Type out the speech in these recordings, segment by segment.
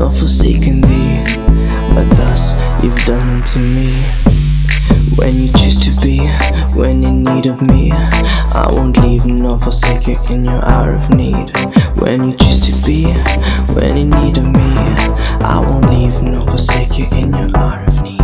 Not forsaken thee, but thus you've done unto me. When you choose to be, when in need of me, I won't leave nor forsake you in your hour of need. When you choose to be, when in need of me, I won't leave nor forsake you in your hour of need.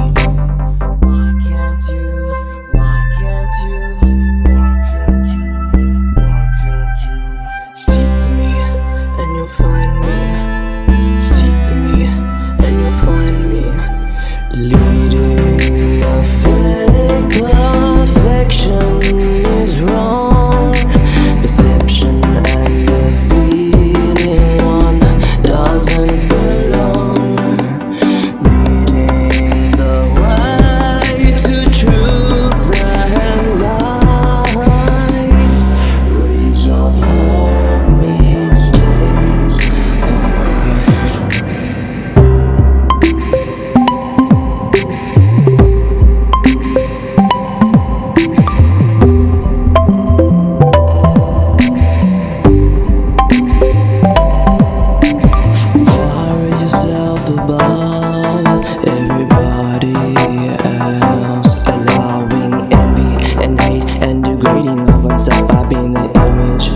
Creating of oneself by being the image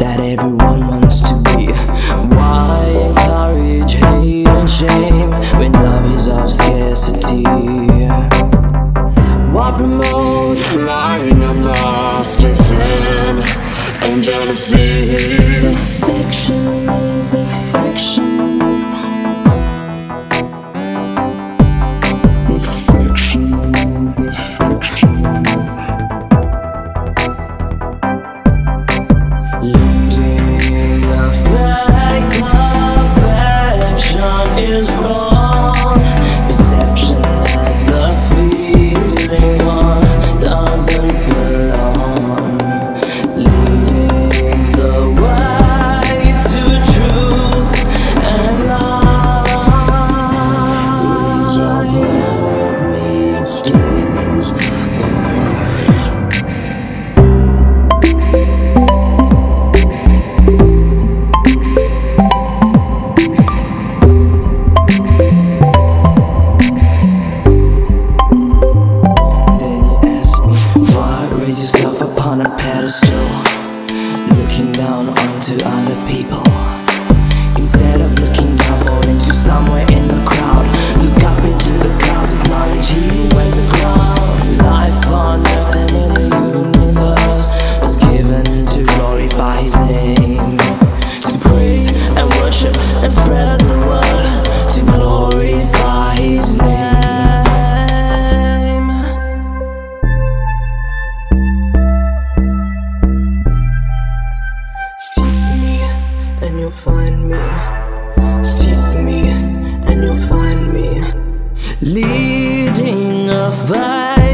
that everyone wants to be. Why encourage hate and shame when love is of scarcity? Why promote lying and narcissism and jealousy? leading a fight.